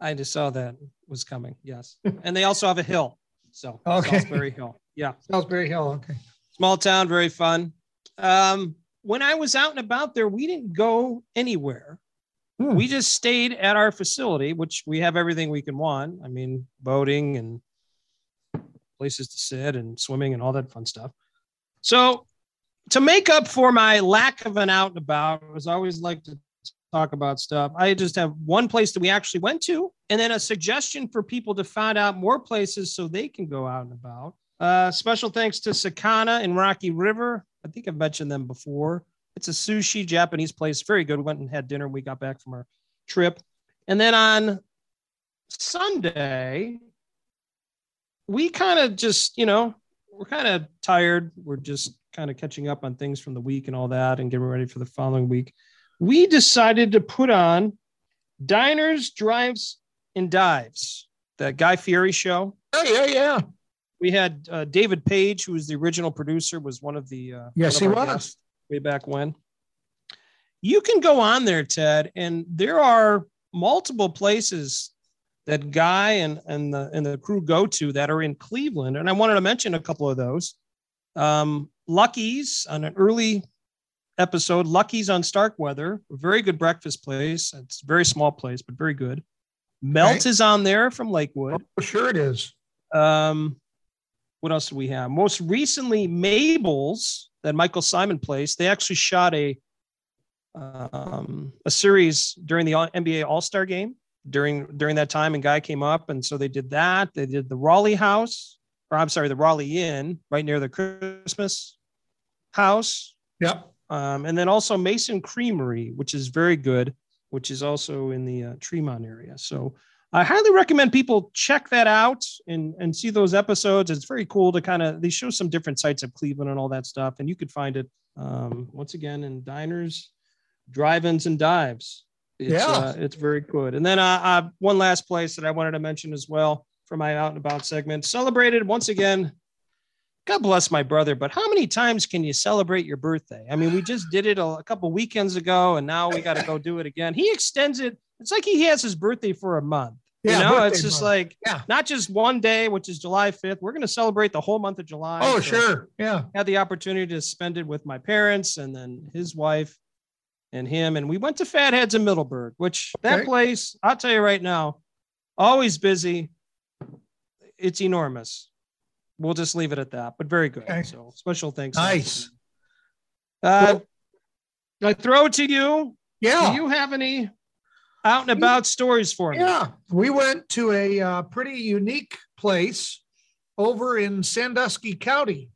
I just saw that was coming. Yes, and they also have a hill. So Okay. Salisbury Hill. Yeah, Salisbury Hill. Okay. small town, very fun. Um, when I was out and about there, we didn't go anywhere. Hmm. We just stayed at our facility, which we have everything we can want. I mean, boating and places to sit and swimming and all that fun stuff. So, to make up for my lack of an out and about, I always like to talk about stuff, I just have one place that we actually went to, and then a suggestion for people to find out more places so they can go out and about. Uh, special thanks to Sakana in Rocky River. I think I've mentioned them before. It's a sushi Japanese place, very good. We went and had dinner we got back from our trip. And then on Sunday, we kind of just, you know, we're kind of tired. We're just kind of catching up on things from the week and all that and getting ready for the following week. We decided to put on Diners, Drives, and Dives, the Guy Fieri show Oh, yeah, yeah. we had uh, David Page, who was the original producer, was one of the uh, Yes, he was. way back when. You can go on there, Ted, and there are multiple places that Guy and and the and the crew go to that are in Cleveland, and I wanted to mention a couple of those. Um, Lucky's on an early episode. Lucky's on Starkweather, a very good breakfast place. It's a very small place, but very good. Melt is on there from Lakewood. Oh, sure it is. Um, what else do we have? Most recently, Mabel's that Michael Symon placed. They actually shot a um, a series during the NBA All Star Game during during that time, and guy came up, and so they did that. They did the Rowley House, or I'm sorry, the Rowley Inn, right near the Christmas House, Yep. um, and then also Mason Creamery, which is very good, which is also in the uh, Tremont area. So I highly recommend people check that out and and see those episodes. It's very cool to kind of they show some different sites of Cleveland and all that stuff, and you could find it um, once again in diners, drive-ins, and dives. It's, Yeah. uh, it's very good. And then uh, uh, one last place that I wanted to mention as well for my out and about segment celebrated once again. God bless my brother, but how many times can you celebrate your birthday? I mean, we just did it a, a couple weekends ago, and now we got to go do it again. He extends it. It's like he has his birthday for a month. Yeah, you know, it's just month. like Yeah. not just one day, which is July 5th. We're going to celebrate the whole month of July. Oh, So- sure. Yeah. had the opportunity to spend it with my parents and then his wife and him. And we went to Fatheads in Middleburg, which that place, I'll tell you right now, always busy. It's enormous. We'll just leave it at that, but very good. Okay. So special thanks. Nice. Uh, I throw it to you. Yeah. Do you have any out and about stories for me? Yeah, we went to a uh, pretty unique place over in Sandusky County,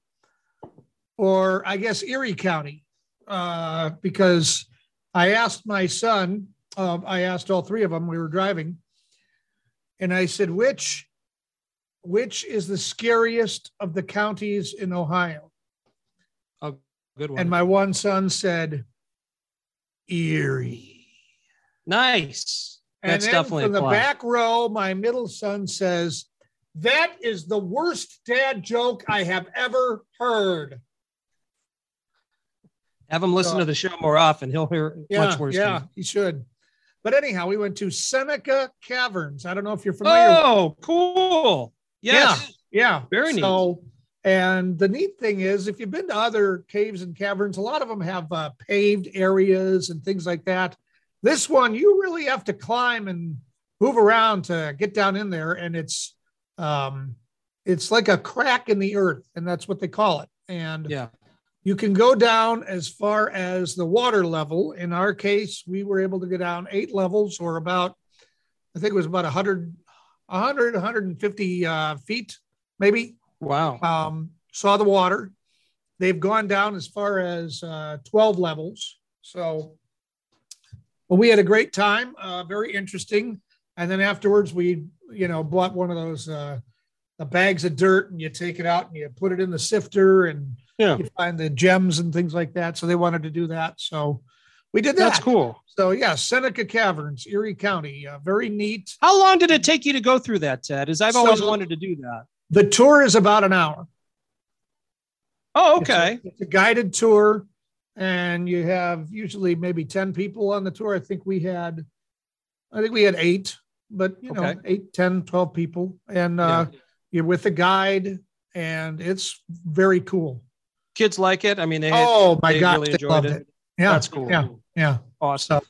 or I guess Erie County, uh, because I asked my son, uh, I asked all three of them, we were driving, and I said, which, which is the scariest of the counties in Ohio? Oh, good one. And my one son said, Erie. nice. And That's definitely from the back row. My middle son says, "That is the worst dad joke I have ever heard." Have him listen So- to the show more often. He'll hear Yeah, much worse. yeah, he should. But anyhow, we went to Seneca Caverns. I don't know if you're familiar. Oh, cool. Yes. Yeah, Very neat. So, and the neat thing is, if you've been to other caves and caverns, a lot of them have uh, paved areas and things like that. This one, you really have to climb and move around to get down in there, and it's um, it's like a crack in the earth, and that's what they call it. And Yeah. you can go down as far as the water level. In our case, we were able to go down eight levels, or about, I think it was about 100, 100, 150 uh, feet, maybe. Wow. Um, saw the water. They've gone down as far as uh, 12 levels. So, well, we had a great time, uh, very interesting. And then afterwards, we, you know, bought one of those uh, the bags of dirt and you take it out and you put it in the sifter and Yeah. you find the gems and things like that. So they wanted to do that. So we did that. That's cool. So yeah, Seneca Caverns, Erie County, uh, very neat. How long did it take you to go through that, Ted? As I've always So- wanted to do that. The tour is about an hour. Oh, It's a- okay. It's a, guided tour, and you have usually maybe 10 people on the tour. I think we had, I think we had eight, but you know, Okay. eight, 10, 12 people. And uh, you're with a guide, and it's very cool. Kids like it. I mean, they. oh my they God, really they enjoyed loved it. it. Yeah, That's cool. Yeah, yeah. Awesome.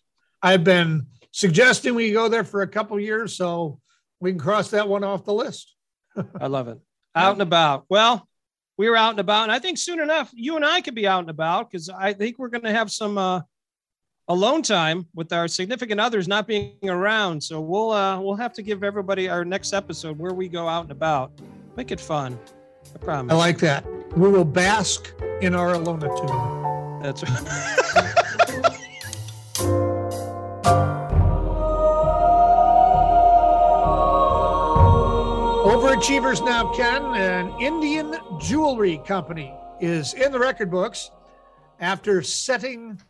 I've been suggesting we go there for a couple years, so we can cross that one off the list. I love it. Out and about. Well, we were out and about, and I think soon enough, you and I could be out and about because I think we're going to have some uh, alone time with our significant others not being around. So we'll uh, we'll have to give everybody our next episode where we go out and about. Make it fun. I promise. I like that. We will bask in our alonitude. That's Overachievers now, Ken, an Indian jewelry company, is in the record books after setting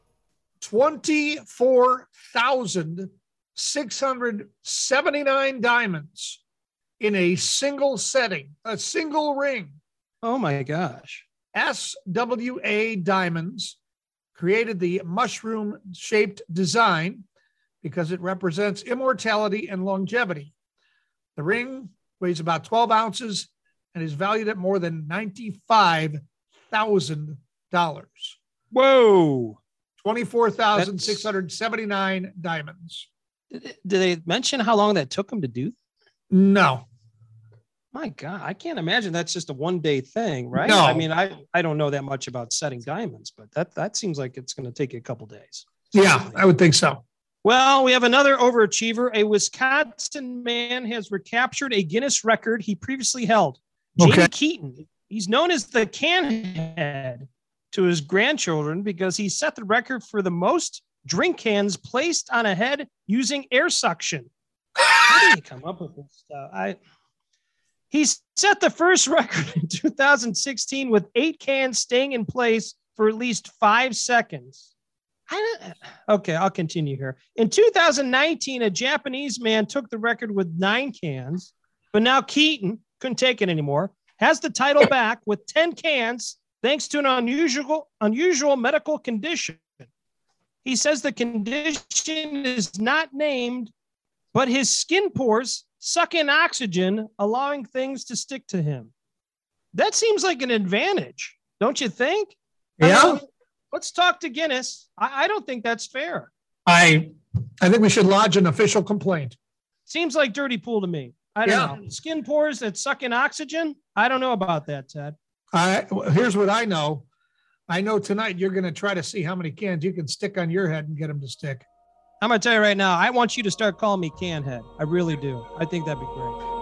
24,679 diamonds in a single setting, a single ring. oh my gosh. SWA Diamonds created the mushroom shaped design because it represents immortality and longevity. The ring weighs about 12 ounces and is valued at more than $95,000. Whoa. 24,679 diamonds. Did did they mention how long that took them to do? No, My God, I can't imagine that's just a one day thing, right? No. I mean, I, I don't know that much about setting diamonds, but that, that seems like it's going to take you a couple days. yeah, I would think so. Well, we have another overachiever. A Wisconsin man has recaptured a Guinness record he previously held. Jamie Okay. Keaton. He's known as the can head to his grandchildren because he set the record for the most drink cans placed on a head using air suction. How did he come up with this stuff? I he set the first record in 2016 with eight cans staying in place for at least five seconds. I, okay, I'll continue here. In 2019, a Japanese man took the record with nine cans, but now Keaton couldn't take it anymore. Has the title back with 10 cans thanks to an unusual unusual medical condition. He says the condition is not named, but his skin pores suck in oxygen, allowing things to stick to him. That seems like an advantage, don't you think? Yeah. Let's talk to Guinness. I, I don't think that's fair. I I think we should lodge an official complaint. Seems like dirty pool to me. I don't Yeah. know. Skin pores that suck in oxygen. I don't know about that, Ted. I here's what I know. I know tonight you're going to try to see how many cans you can stick on your head and get them to stick. I'm gonna tell you right now. I want you to start calling me Canhead. I really do. I think that'd be great.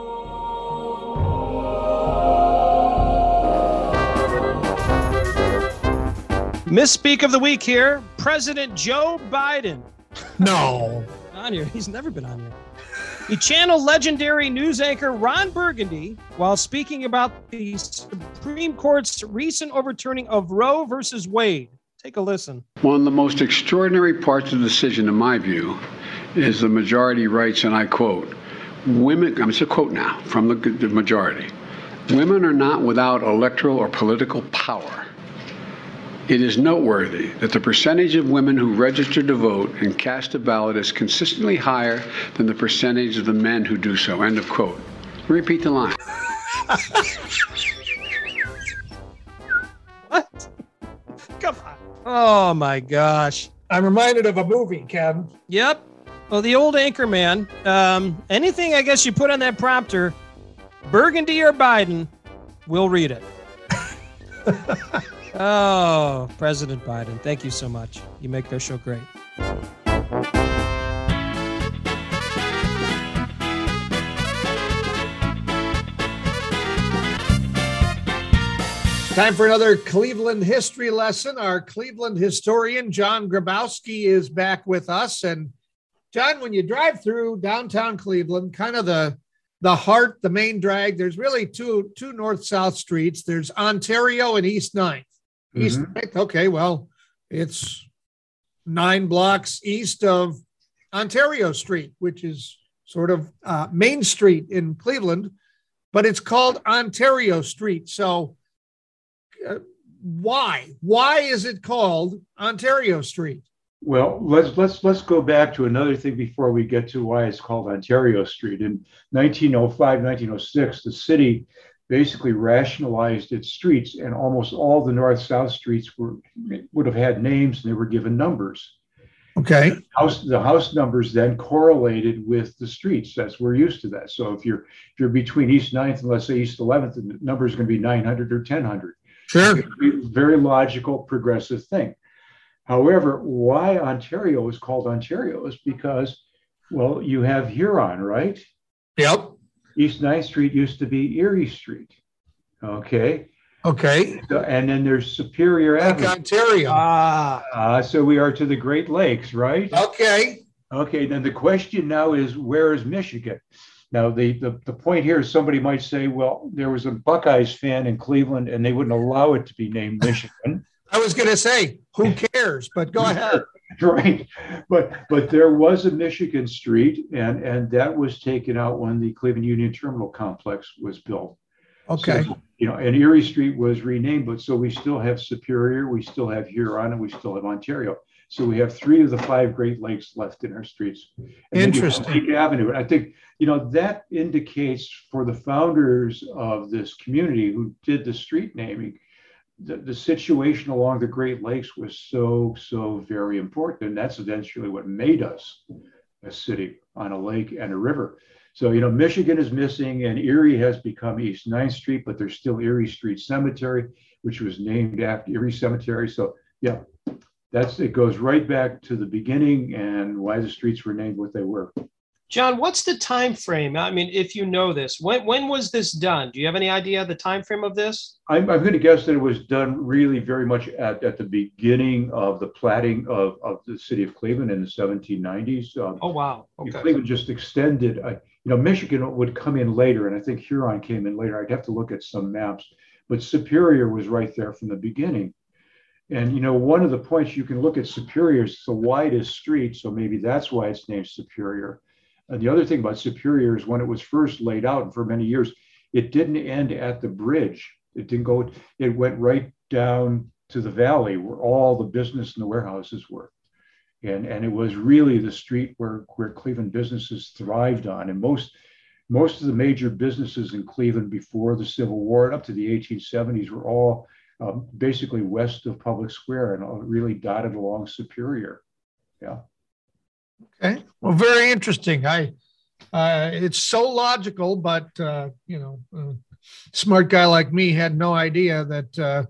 Misspeak of the week here. President Joe Biden No. on here. He's never been on here. He channeled legendary news anchor Ron Burgundy while speaking about the Supreme Court's recent overturning of Roe versus Wade. Take a listen. One of the most extraordinary parts of the decision, in my view, is the majority writes, and I quote, Women, I'm just a quote now from the, the majority Women are not without electoral or political power. It is noteworthy that the percentage of women who register to vote and cast a ballot is consistently higher than the percentage of the men who do so. End of quote. Repeat the line. What? Come on. Oh my gosh. I'm reminded of a movie, Ken. Yep. Well, the old anchor man. Um, anything I guess you put on that prompter, Burgundy or Biden, we'll read it. oh, President Biden, thank you so much. You make our show great. Time for another Cleveland history lesson. Our Cleveland historian, John Grabowski, is back with us. And John, when you drive through downtown Cleveland, kind of the the heart, the main drag, there's really two two north-south streets. There's Ontario and East Ninth. East Ninth, okay, well, it's nine blocks east of Ontario Street, which is sort of uh, Main Street in Cleveland, but it's called Ontario Street. So uh, why? Why is it called Ontario Street? Well, let's let's let's go back to another thing before we get to why it's called Ontario Street. In 1905, 1906, the city basically rationalized its streets, and almost all the north-south streets were would have had names, and they were given numbers. Okay. House the house numbers then correlated with the streets. That's we're used to that. So if you're if you're between East 9th and let's say East 11th, the number is going to be 900 or 1000. Sure. Very logical, progressive thing. However, why Ontario is called Ontario is because, well, you have Huron, right? Yep. East 9th Street used to be Erie Street. Okay. Okay. So- and then there's Superior Like Avenue. Ontario. Ah, Uh, so we are to the Great Lakes, right? Okay. Okay, then the question now is where is Michigan? Now, the, the, the point here is somebody might say, well, there was a Buckeyes fan in Cleveland and they wouldn't allow it to be named Michigan. I was going to say, who cares? But go ahead. right. But but there was a Michigan Street and, and that was taken out when the Cleveland Union Terminal Complex was built. Okay. So, you know, and Erie Street was renamed, but so we still have Superior, we still have Huron, and we still have Ontario. So we have three of the five Great Lakes left in our streets. And then you have Interesting. Lake Avenue. And I think, you know, that indicates for the founders of this community who did the street naming, the, the situation along the Great Lakes was so, so very important. And that's eventually what made us a city on a lake and a river. So, you know, Michigan is missing and Erie has become East 9th Street, but there's still Erie Street Cemetery, which was named after Erie Cemetery. So, yeah, that's it goes right back to the beginning and why the streets were named what they were. John, what's the time frame? I mean, if you know this, when when was this done? Do you have any idea of the time frame of this? I'm, I'm going to guess that it was done really very much at, at the beginning of the platting of, of the city of Cleveland in the 1790s. Um, Oh wow. Okay. Cleveland just extended, uh, you know, Michigan would come in later, and I think Huron came in later. I'd have to look at some maps, but Superior was right there from the beginning. And you know, one of the points you can look at Superior is the widest street, so maybe that's why it's named Superior. And the other thing about Superior is when it was first laid out, and for many years, it didn't end at the bridge. It didn't go. It went right down to the valley where all the business and the warehouses were. And, and it was really the street where, where Cleveland businesses thrived on. And most most of the major businesses in Cleveland before the Civil War and up to the 1870s were all um, basically west of Public Square and really dotted along Superior. Yeah. Okay. Well, very interesting. I uh, it's so logical, but uh, you know, a smart guy like me had no idea that uh,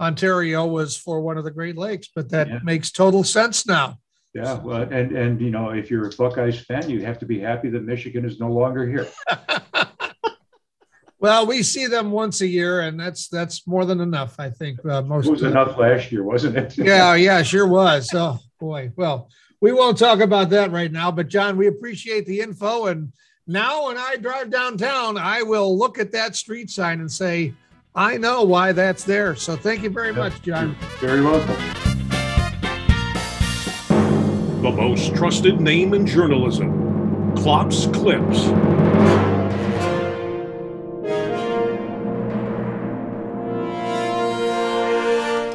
Ontario was for one of the Great Lakes, but that yeah. makes total sense now. Yeah, well, and and you know, if you're a Buckeyes fan, you have to be happy that Michigan is no longer here. well, we see them once a year, and that's that's more than enough. I think uh, most. It was enough last year, wasn't it? yeah, yeah, sure was. Oh boy. Well, we won't talk about that right now, but John, we appreciate the info, and now when I drive downtown, I will look at that street sign and say, I know why that's there. So thank you very much, John. You're very welcome the most trusted name in journalism, Klopp's Clips.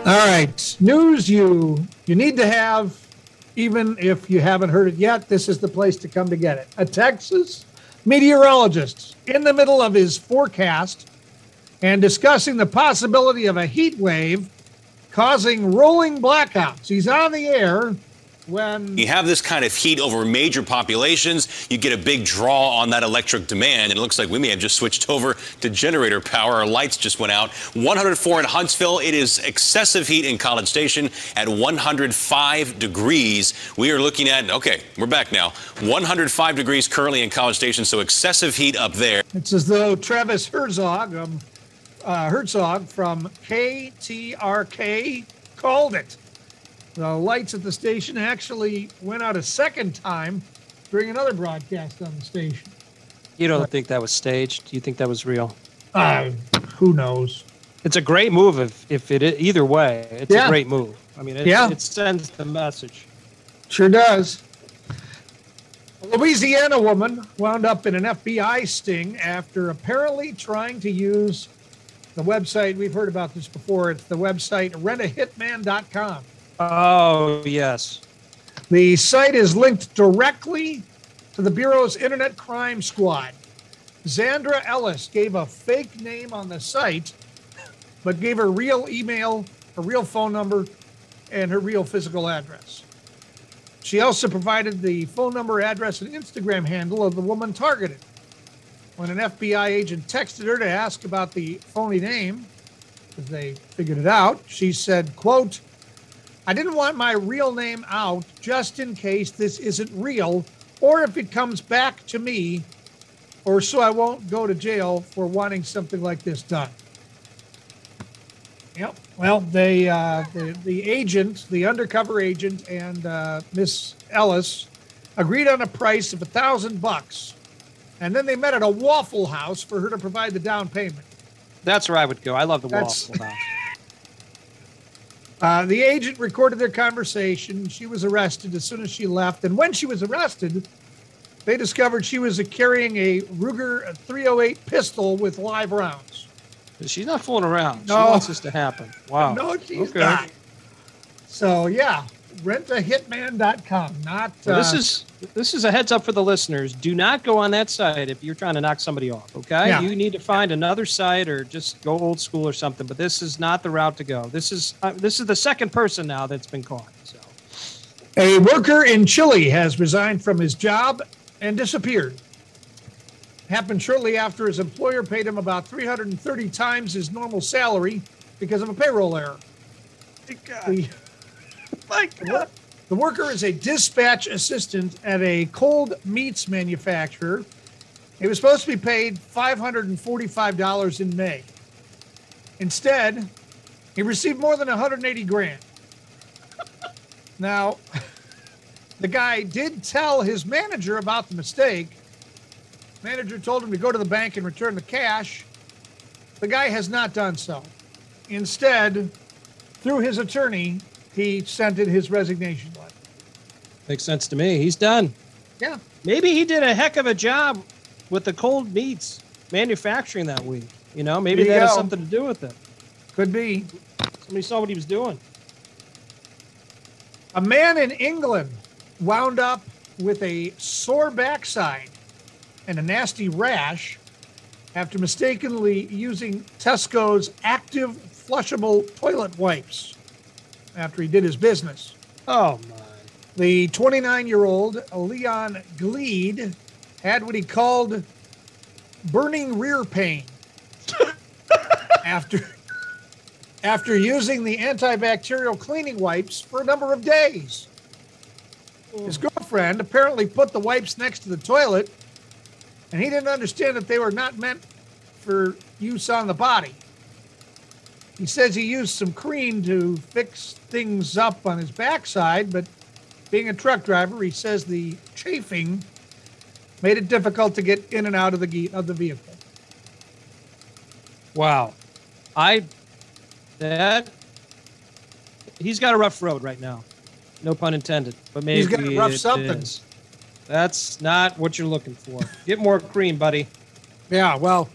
All right, news you you need to have, even if you haven't heard it yet. This is the place to come to get it. A Texas meteorologist in the middle of his forecast and discussing the possibility of a heat wave causing rolling blackouts. He's on the air when you have this kind of heat over major populations, you get a big draw on that electric demand. And it looks like we may have just switched over to generator power. Our lights just went out. 104 in Huntsville. It is excessive heat in College Station at 105 degrees. We are looking at, okay, we're back now. 105 degrees currently in College Station, so excessive heat up there. It's as though Travis Herzog, um, uh, Herzog from KTRK called it. The lights at the station actually went out a second time during another broadcast on the station. You don't think that was staged? Do you think that was real? Uh, who knows? It's a great move if, if it either way. It's yeah. a great move. I mean, it, yeah. it sends the message. Sure does. A Louisiana woman wound up in an FBI sting after apparently trying to use the website. We've heard about this before. It's the website rentahitman.com. Oh, yes. The site is linked directly to the Bureau's Internet Crime Squad. Zandra Ellis gave a fake name on the site, but gave her real email, her real phone number, and her real physical address. She also provided the phone number, address, and Instagram handle of the woman targeted. When an FBI agent texted her to ask about the phony name, because they figured it out, she said, quote, I didn't want my real name out just in case this isn't real or if it comes back to me or so I won't go to jail for wanting something like this done. Yep. Well, they, uh, the, the agent, the undercover agent, and uh, Miss Ellis agreed on a price of a thousand bucks, and then they met at a Waffle House for her to provide the down payment. That's where I would go. I love the That's, Waffle House. Uh, the agent recorded their conversation. She was arrested as soon as she left. And when she was arrested, they discovered she was carrying a Ruger 308 pistol with live rounds. She's not fooling around. No. She wants this to happen. Wow. No, she's okay. not. So, yeah, rentahitman.com. Not well, this uh, is this is a heads up for the listeners. Do not go on that site if you're trying to knock somebody off. Okay, yeah. you need to find another site or just go old school or something. But this is not the route to go. This is uh, this is the second person now that's been caught. So, a worker in Chile has resigned from his job and disappeared. Happened shortly after his employer paid him about 330 times his normal salary because of a payroll error. The, my God. The worker is a dispatch assistant at a cold meats manufacturer. He was supposed to be paid $545 in May. Instead, he received more than 180 grand. now, the guy did tell his manager about the mistake. Manager told him to go to the bank and return the cash. The guy has not done so. Instead, through his attorney, he sent in his resignation letter. Makes sense to me. He's done. Yeah. Maybe he did a heck of a job with the cold meats manufacturing that week. You know, maybe There that has go. something to do with it. Could be. Somebody saw what he was doing. A man in England wound up with a sore backside and a nasty rash after mistakenly using Tesco's active flushable toilet wipes after he did his business. Oh my. The 29 year old Leon Gleed had what he called burning rear pain after after using the antibacterial cleaning wipes for a number of days. His girlfriend apparently put the wipes next to the toilet, and he didn't understand that they were not meant for use on the body. He says he used some cream to fix things up on his backside, but being a truck driver, he says the chafing made it difficult to get in and out of the of the vehicle. Wow. I that he's got a rough road right now. No pun intended. But maybe He's got a rough something. is. That's not what you're looking for. Get more cream, buddy. Yeah, well,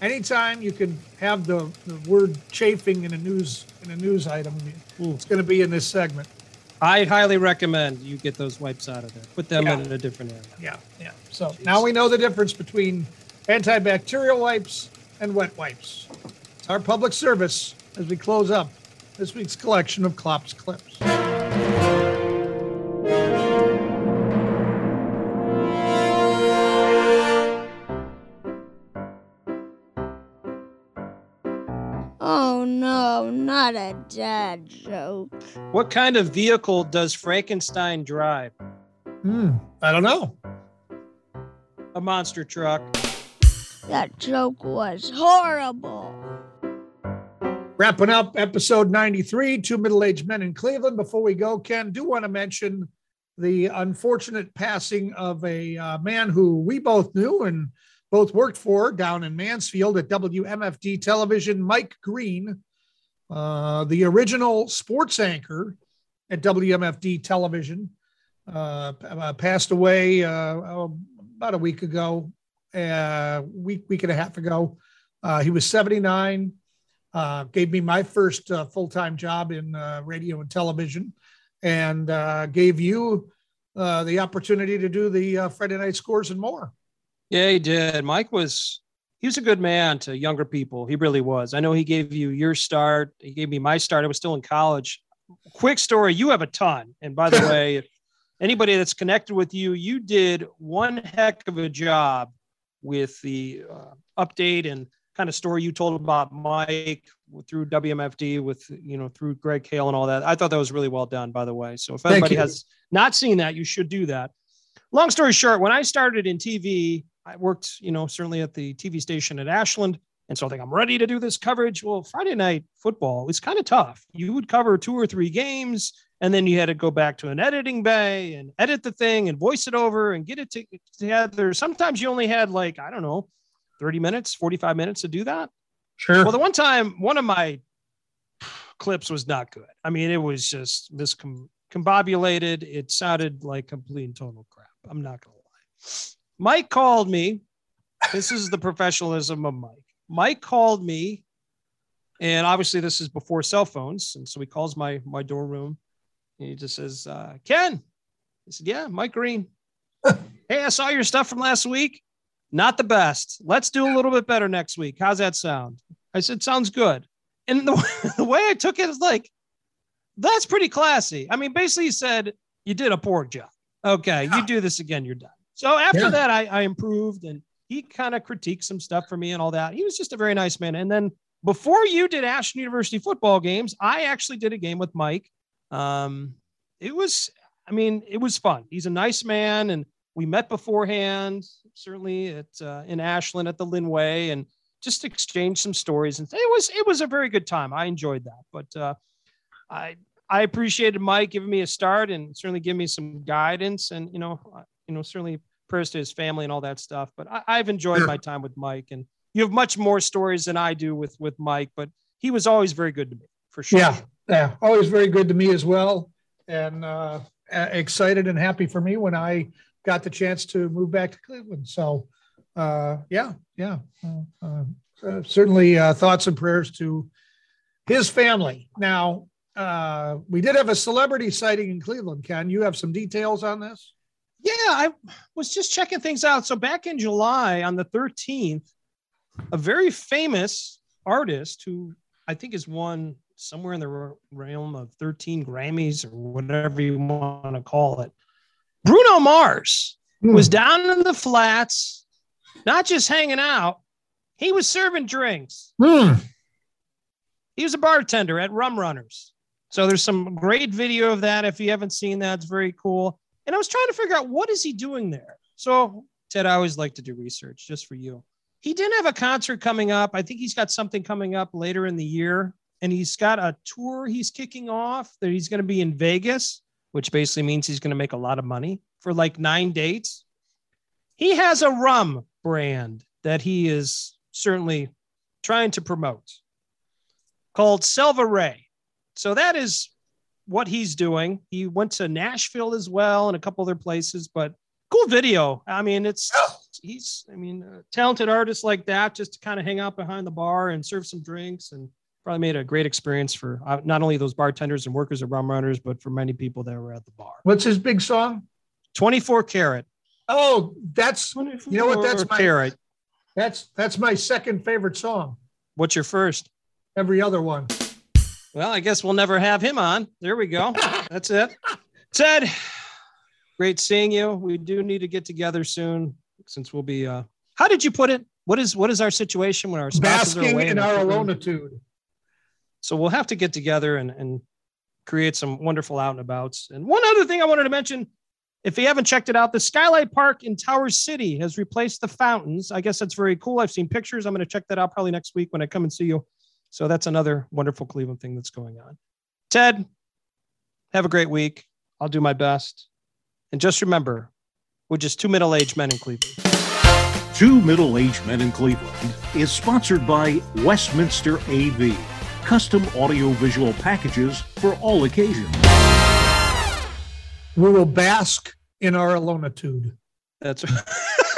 anytime you can have the, the word chafing in a news in a news item, it's going to be in this segment. I highly recommend you get those wipes out of there. Put them Yeah. in a different area. Yeah, yeah. So now we know the difference between antibacterial wipes and wet wipes. It's our public service as we close up this week's collection of Klopp's clips. A dad joke. What kind of vehicle does Frankenstein drive? Hmm, I don't know. A monster truck. That joke was horrible. Wrapping up episode 93, two middle aged men in Cleveland. Before we go, Ken, do want to mention the unfortunate passing of a uh, man who we both knew and both worked for down in Mansfield at WMFD television, Mike Green, uh, the original sports anchor at WMFD television, uh, uh, passed away uh, oh, about a week ago, uh, week, week and a half ago. Uh, he was 79 uh, gave me my first uh, full time job in uh, radio and television, and uh, gave you uh, the opportunity to do the uh, Friday night scores and more. Yeah, he did. Mike was he was a good man to younger people. He really was. I know he gave you your start. He gave me my start. I was still in college. Quick story, you have a ton. And by the way, anybody that's connected with you, you did one heck of a job with the uh, update and kind of story you told about Mike through WMFD with you know through Greg Hale and all that. I thought that was really well done, by the way. So if Thank anybody you. has not seen that, you should do that. Long story short, when I started in TV, I worked, you know, certainly at the TV station at Ashland. And so I think I'm ready to do this coverage. Well, Friday night football is kind of tough. You would cover two or three games, and then you had to go back to an editing bay and edit the thing and voice it over and get it together. Sometimes you only had like, I don't know, 30 minutes, 45 minutes to do that. Sure. Well, the one time, one of my clips was not good. I mean, it was just miscombobulated. It sounded like complete and total crap. I'm not going to lie. Mike called me. This is the professionalism of Mike. Mike called me, and obviously this is before cell phones, and so he calls my my dorm room, and he just says, uh, "Ken," I said, "Yeah, Mike Green. hey, I saw your stuff from last week. Not the best. Let's do a little bit better next week. How's that sound?" I said, "Sounds good." And the, the way I took it is like, that's pretty classy. I mean, basically, he said, You did a poor job. Okay, you do this again, you're done. So after Yeah. that, I, I improved and he kind of critiqued some stuff for me and all that. He was just a very nice man. And then before you did Ashland University football games, I actually did a game with Mike. Um, it was, I mean, it was fun. He's a nice man, and we met beforehand, certainly at uh, in Ashland at the Linway, and just exchanged some stories. And it was it was a very good time. I enjoyed that. But uh, I I appreciated Mike giving me a start and certainly giving me some guidance, and you know, uh, you know, certainly prayers to his family and all that stuff. But I, I've enjoyed my time with Mike, and you have much more stories than I do with with Mike, but he was always very good to me. for sure. Yeah, yeah, always very good to me as well, and uh, excited and happy for me when I got the chance to move back to Cleveland. So, uh, yeah, yeah, uh, uh, certainly uh, thoughts and prayers to his family. Now, uh, we did have a celebrity sighting in Cleveland. Ken, you have some details on this? Yeah, I was just checking things out. So back in July on the 13th, a very famous artist who I think has won somewhere in the realm of 13 Grammys or whatever you want to call it. Bruno Mars mm. was down in the flats, not just hanging out, he was serving drinks. Mm. He was a bartender at Rum Runners. So there's some great video of that. If you haven't seen that, it's very cool. And I was trying to figure out what is he doing there. So Ted, I always like to do research just for you. He didn't have a concert coming up. I think he's got something coming up later in the year. And he's got a tour he's kicking off that he's going to be in Vegas, which basically means he's going to make a lot of money for like nine dates. He has a rum brand that he is certainly trying to promote called SelvaRey. So that is what he's doing. He went to Nashville as well and a couple other places, but cool video. I mean, it's he's, I mean, a talented artist like that, just to kind of hang out behind the bar and serve some drinks and probably made a great experience for uh, not only those bartenders and workers at rum runners, but for many people that were at the bar. What's his big song? 24 Carat. Oh, that's you know what? That's my carat. That's that's my second favorite song. What's your first? Every other one. Well, I guess we'll never have him on. There we go. That's it. Ted, great seeing you. We do need to get together soon since we'll be uh how did you put it? What is what is our situation when our spouses basking are away in our alonitude? So we'll have to get together and, and create some wonderful out and abouts. And one other thing I wanted to mention if you haven't checked it out, the Skylight Park in Tower City has replaced the fountains. I guess that's very cool. I've seen pictures. I'm going to check that out probably next week when I come and see you. So that's another wonderful Cleveland thing that's going on. Ted, have a great week. I'll do my best. And just remember, we're just two middle aged men in Cleveland. Two Middle Aged Men in Cleveland is sponsored by Westminster AV, custom audiovisual packages for all occasions. We will bask in our alonitude. That's